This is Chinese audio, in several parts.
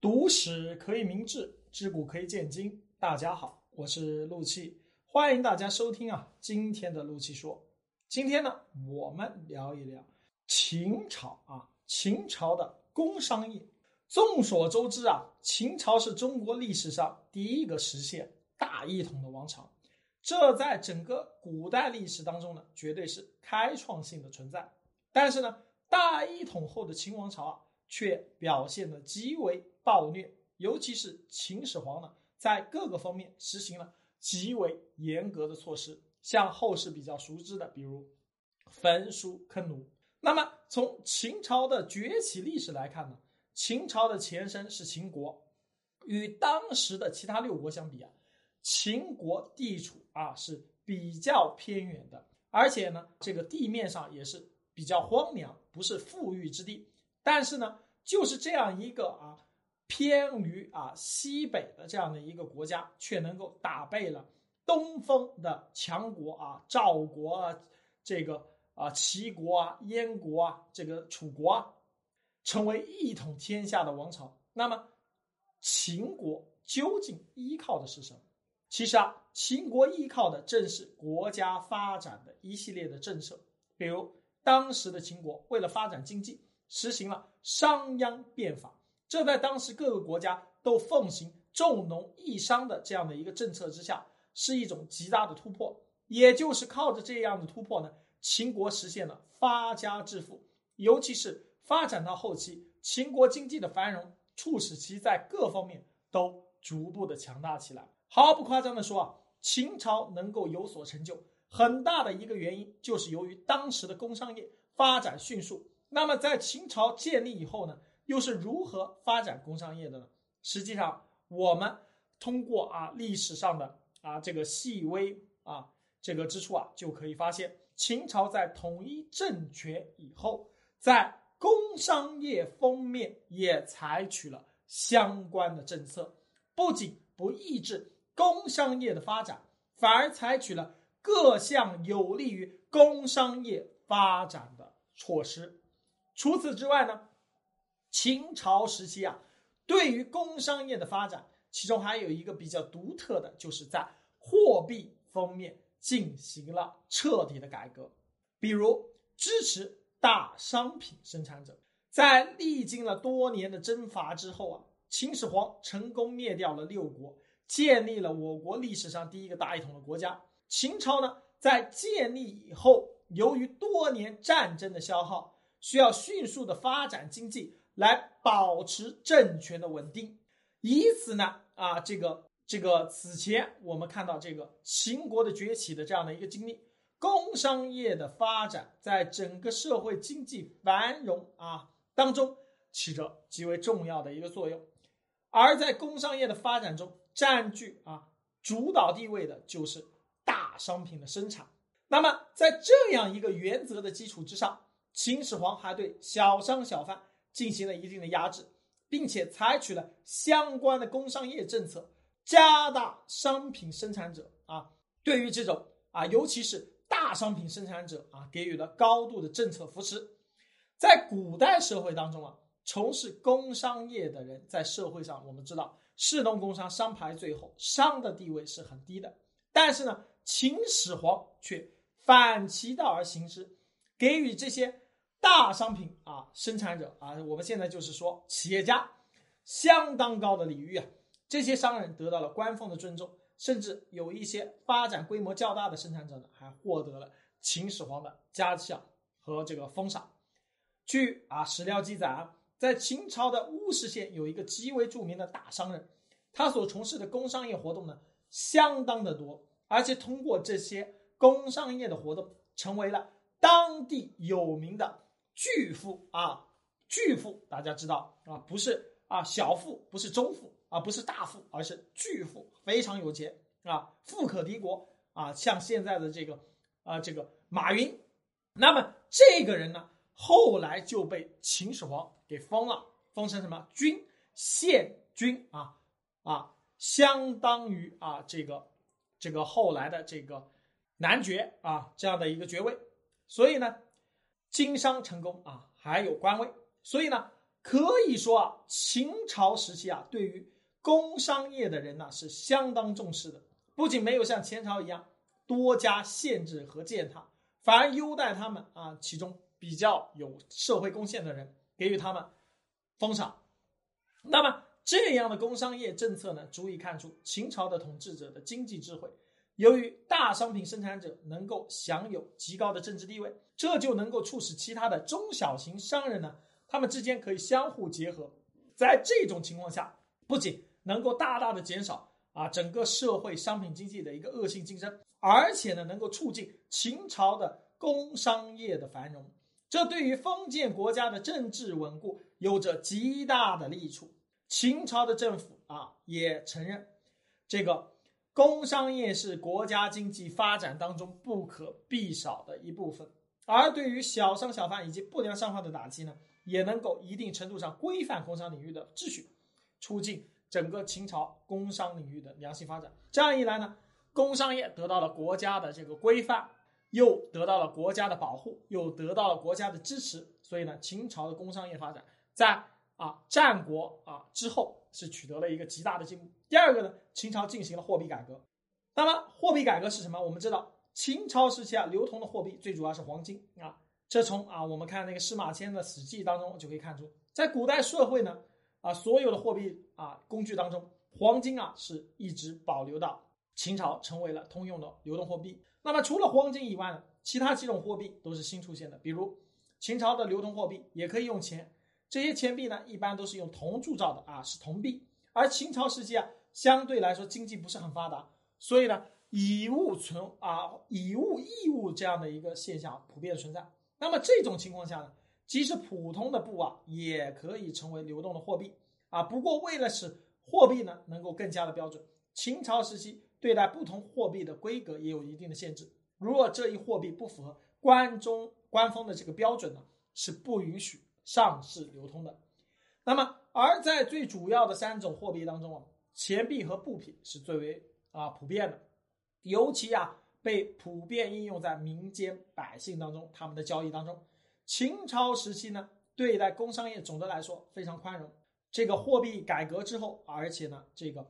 读史可以明志，知古可以鉴今。大家好，我是陆气，欢迎大家收听啊今天的陆气说。今天呢，我们聊一聊秦朝啊，秦朝的工商业。众所周知啊，秦朝是中国历史上第一个实现大一统的王朝，这在整个古代历史当中呢，绝对是开创性的存在。但是呢，大一统后的秦王朝啊。却表现得极为暴虐，尤其是秦始皇呢，在各个方面实行了极为严格的措施，像后世比较熟知的，比如焚书坑儒。那么从秦朝的崛起历史来看呢，秦朝的前身是秦国，与当时的其他六国相比啊，秦国地处啊是比较偏远的，而且呢，这个地面上也是比较荒凉，不是富裕之地。但是呢，就是这样一个啊偏于啊西北的这样的一个国家，却能够打败了东方的强国啊赵国啊这个啊齐国啊燕国啊这个楚国啊，成为一统天下的王朝。那么秦国究竟依靠的是什么？其实啊，秦国依靠的正是国家发展的一系列的政策，比如当时的秦国为了发展经济。实行了商鞅变法，这在当时各个国家都奉行重农抑商的这样的一个政策之下，是一种极大的突破。也就是靠着这样的突破呢，秦国实现了发家致富。尤其是发展到后期，秦国经济的繁荣，促使其在各方面都逐步的强大起来。毫不夸张的说啊，秦朝能够有所成就，很大的一个原因就是由于当时的工商业发展迅速。那么，在秦朝建立以后呢，又是如何发展工商业的呢？实际上，我们通过啊历史上的啊这个细微啊这个之处啊，就可以发现，秦朝在统一政权以后，在工商业方面也采取了相关的政策，不仅不抑制工商业的发展，反而采取了各项有利于工商业发展的措施。除此之外呢，秦朝时期啊，对于工商业的发展，其中还有一个比较独特的，就是在货币方面进行了彻底的改革。比如支持大商品生产者，在历经了多年的征伐之后啊，秦始皇成功灭掉了六国，建立了我国历史上第一个大一统的国家。秦朝呢，在建立以后，由于多年战争的消耗。需要迅速的发展经济来保持政权的稳定，以此呢啊这个这个此前我们看到这个秦国的崛起的这样的一个经历，工商业的发展在整个社会经济繁荣啊当中起着极为重要的一个作用，而在工商业的发展中占据啊主导地位的就是大商品的生产。那么在这样一个原则的基础之上。秦始皇还对小商小贩进行了一定的压制，并且采取了相关的工商业政策，加大商品生产者啊对于这种啊尤其是大商品生产者啊给予了高度的政策扶持。在古代社会当中啊，从事工商业的人在社会上我们知道士农工商商排最后，商的地位是很低的。但是呢，秦始皇却反其道而行之。给予这些大商品啊生产者啊，我们现在就是说企业家相当高的礼遇啊，这些商人得到了官方的尊重，甚至有一些发展规模较大的生产者呢，还获得了秦始皇的嘉奖和这个封赏。据啊史料记载啊，在秦朝的乌石县有一个极为著名的大商人，他所从事的工商业活动呢相当的多，而且通过这些工商业的活动，成为了。当地有名的巨富啊，巨富，大家知道啊，不是啊小富，不是中富啊，不是大富，而是巨富，非常有钱啊，富可敌国啊，像现在的这个啊这个马云，那么这个人呢，后来就被秦始皇给封了，封成什么君献君啊啊，相当于啊这个这个后来的这个男爵啊这样的一个爵位。所以呢，经商成功啊，还有官位。所以呢，可以说啊，秦朝时期啊，对于工商业的人呢是相当重视的，不仅没有像前朝一样多加限制和践踏，反而优待他们啊，其中比较有社会贡献的人，给予他们封赏。那么这样的工商业政策呢，足以看出秦朝的统治者的经济智慧。由于大商品生产者能够享有极高的政治地位，这就能够促使其他的中小型商人呢，他们之间可以相互结合。在这种情况下，不仅能够大大的减少啊整个社会商品经济的一个恶性竞争，而且呢能够促进秦朝的工商业的繁荣。这对于封建国家的政治稳固有着极大的利处。秦朝的政府啊也承认这个。工商业是国家经济发展当中不可必少的一部分，而对于小商小贩以及不良商贩的打击呢，也能够一定程度上规范工商领域的秩序，促进整个秦朝工商领域的良性发展。这样一来呢，工商业得到了国家的这个规范，又得到了国家的保护，又得到了国家的支持，所以呢，秦朝的工商业发展在啊战国啊之后。是取得了一个极大的进步。第二个呢，秦朝进行了货币改革。那么货币改革是什么？我们知道，秦朝时期啊，流通的货币最主要是黄金啊。这从啊我们看那个司马迁的《史记》当中就可以看出，在古代社会呢，啊所有的货币啊工具当中，黄金啊是一直保留到秦朝，成为了通用的流动货币。那么除了黄金以外呢，其他几种货币都是新出现的，比如秦朝的流通货币也可以用钱。这些钱币呢，一般都是用铜铸造的啊，是铜币。而秦朝时期啊，相对来说经济不是很发达，所以呢，以物存啊，以物易物这样的一个现象普遍存在。那么这种情况下呢，即使普通的布啊，也可以成为流动的货币啊。不过为了使货币呢能够更加的标准，秦朝时期对待不同货币的规格也有一定的限制。如果这一货币不符合关中官方的这个标准呢，是不允许。上市流通的，那么而在最主要的三种货币当中啊，钱币和布匹是最为啊普遍的，尤其啊被普遍应用在民间百姓当中，他们的交易当中。秦朝时期呢，对待工商业总的来说非常宽容。这个货币改革之后，而且呢，这个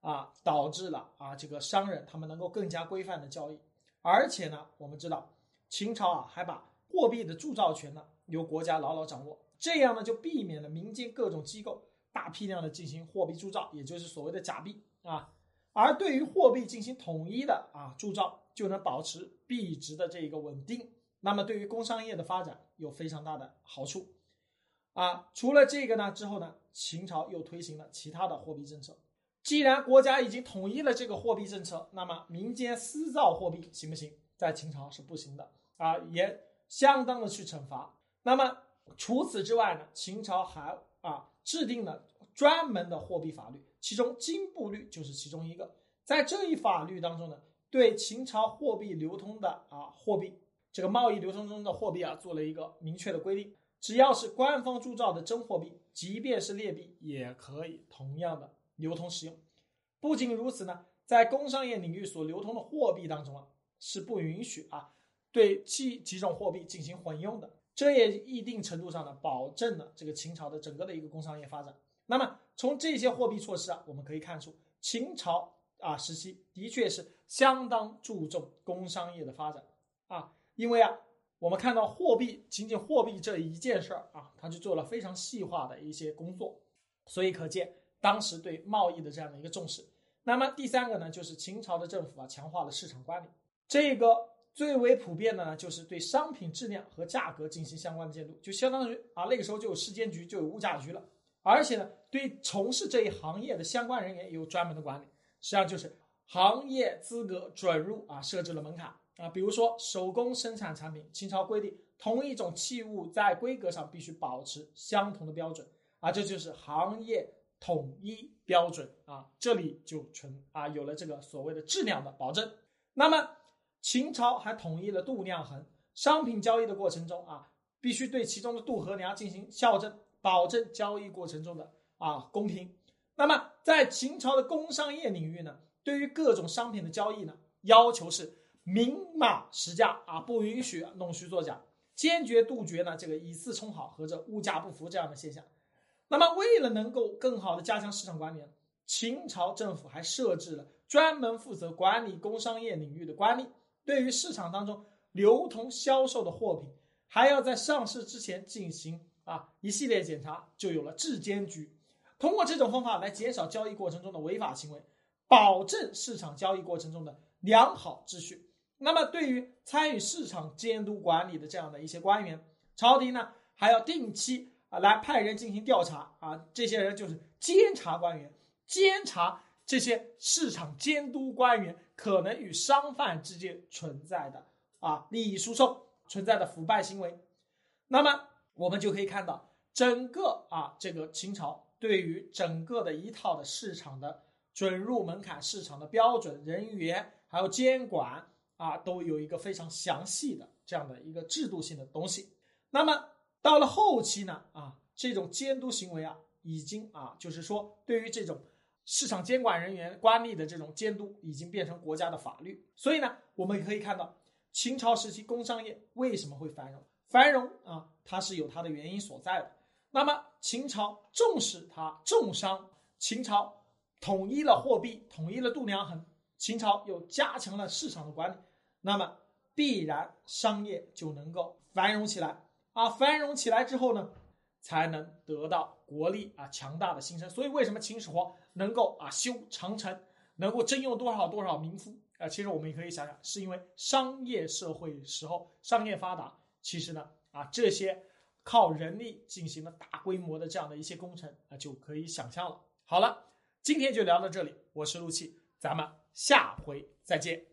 啊导致了啊这个商人他们能够更加规范的交易，而且呢，我们知道秦朝啊还把货币的铸造权呢。由国家牢牢掌握，这样呢就避免了民间各种机构大批量的进行货币铸造，也就是所谓的假币啊。而对于货币进行统一的啊铸造，就能保持币值的这个稳定。那么对于工商业的发展有非常大的好处啊。除了这个呢之后呢，秦朝又推行了其他的货币政策。既然国家已经统一了这个货币政策，那么民间私造货币行不行？在秦朝是不行的啊，也相当的去惩罚。那么除此之外呢，秦朝还啊制定了专门的货币法律，其中金布律就是其中一个。在这一法律当中呢，对秦朝货币流通的啊货币这个贸易流通中的货币啊做了一个明确的规定，只要是官方铸造的真货币，即便是劣币也可以同样的流通使用。不仅如此呢，在工商业领域所流通的货币当中啊是不允许啊对几几种货币进行混用的。这也一定程度上呢，保证了这个秦朝的整个的一个工商业发展。那么从这些货币措施啊，我们可以看出，秦朝啊时期的确是相当注重工商业的发展啊。因为啊，我们看到货币仅仅货币这一件事儿啊，他就做了非常细化的一些工作，所以可见当时对贸易的这样的一个重视。那么第三个呢，就是秦朝的政府啊，强化了市场管理，这个。最为普遍的呢，就是对商品质量和价格进行相关的监督，就相当于啊，那个时候就有市监局，就有物价局了。而且呢，对从事这一行业的相关人员也有专门的管理，实际上就是行业资格准入啊，设置了门槛啊。比如说手工生产产品，清朝规定同一种器物在规格上必须保持相同的标准啊，这就是行业统一标准啊。这里就存啊有了这个所谓的质量的保证。那么。秦朝还统一了度量衡，商品交易的过程中啊，必须对其中的度和量进行校正，保证交易过程中的啊公平。那么在秦朝的工商业领域呢，对于各种商品的交易呢，要求是明码实价啊，不允许弄虚作假，坚决杜绝呢这个以次充好和这物价不符这样的现象。那么，为了能够更好的加强市场管理，秦朝政府还设置了专门负责管理工商业领域的官吏，对于市场当中流通销售的货品，还要在上市之前进行啊一系列检查，就有了质监局。通过这种方法来减少交易过程中的违法行为，保证市场交易过程中的良好秩序。那么，对于参与市场监督管理的这样的一些官员，朝廷呢还要定期啊来派人进行调查啊，这些人就是监察官员，监察这些市场监督官员可能与商贩之间存在的啊利益输送、存在的腐败行为。那么，我们就可以看到整个啊这个秦朝。对于整个的一套的市场的准入门槛、市场的标准、人员还有监管啊，都有一个非常详细的这样的一个制度性的东西。那么到了后期呢，啊，这种监督行为啊，已经啊，就是说对于这种市场监管人员、官吏的这种监督，已经变成国家的法律。所以呢，我们可以看到秦朝时期工商业为什么会繁荣？繁荣啊，它是有它的原因所在的。那么秦朝重视它重商，秦朝统一了货币，统一了度量衡，秦朝又加强了市场的管理，那么必然商业就能够繁荣起来啊！繁荣起来之后呢，才能得到国力啊强大的兴盛。所以为什么秦始皇能够啊修长城，能够征用多少多少民夫啊？其实我们也可以想想，是因为商业社会时候商业发达，其实呢啊这些。靠人力进行了大规模的这样的一些工程啊，就可以想象了。好了，今天就聊到这里，我是陆气，咱们下回再见。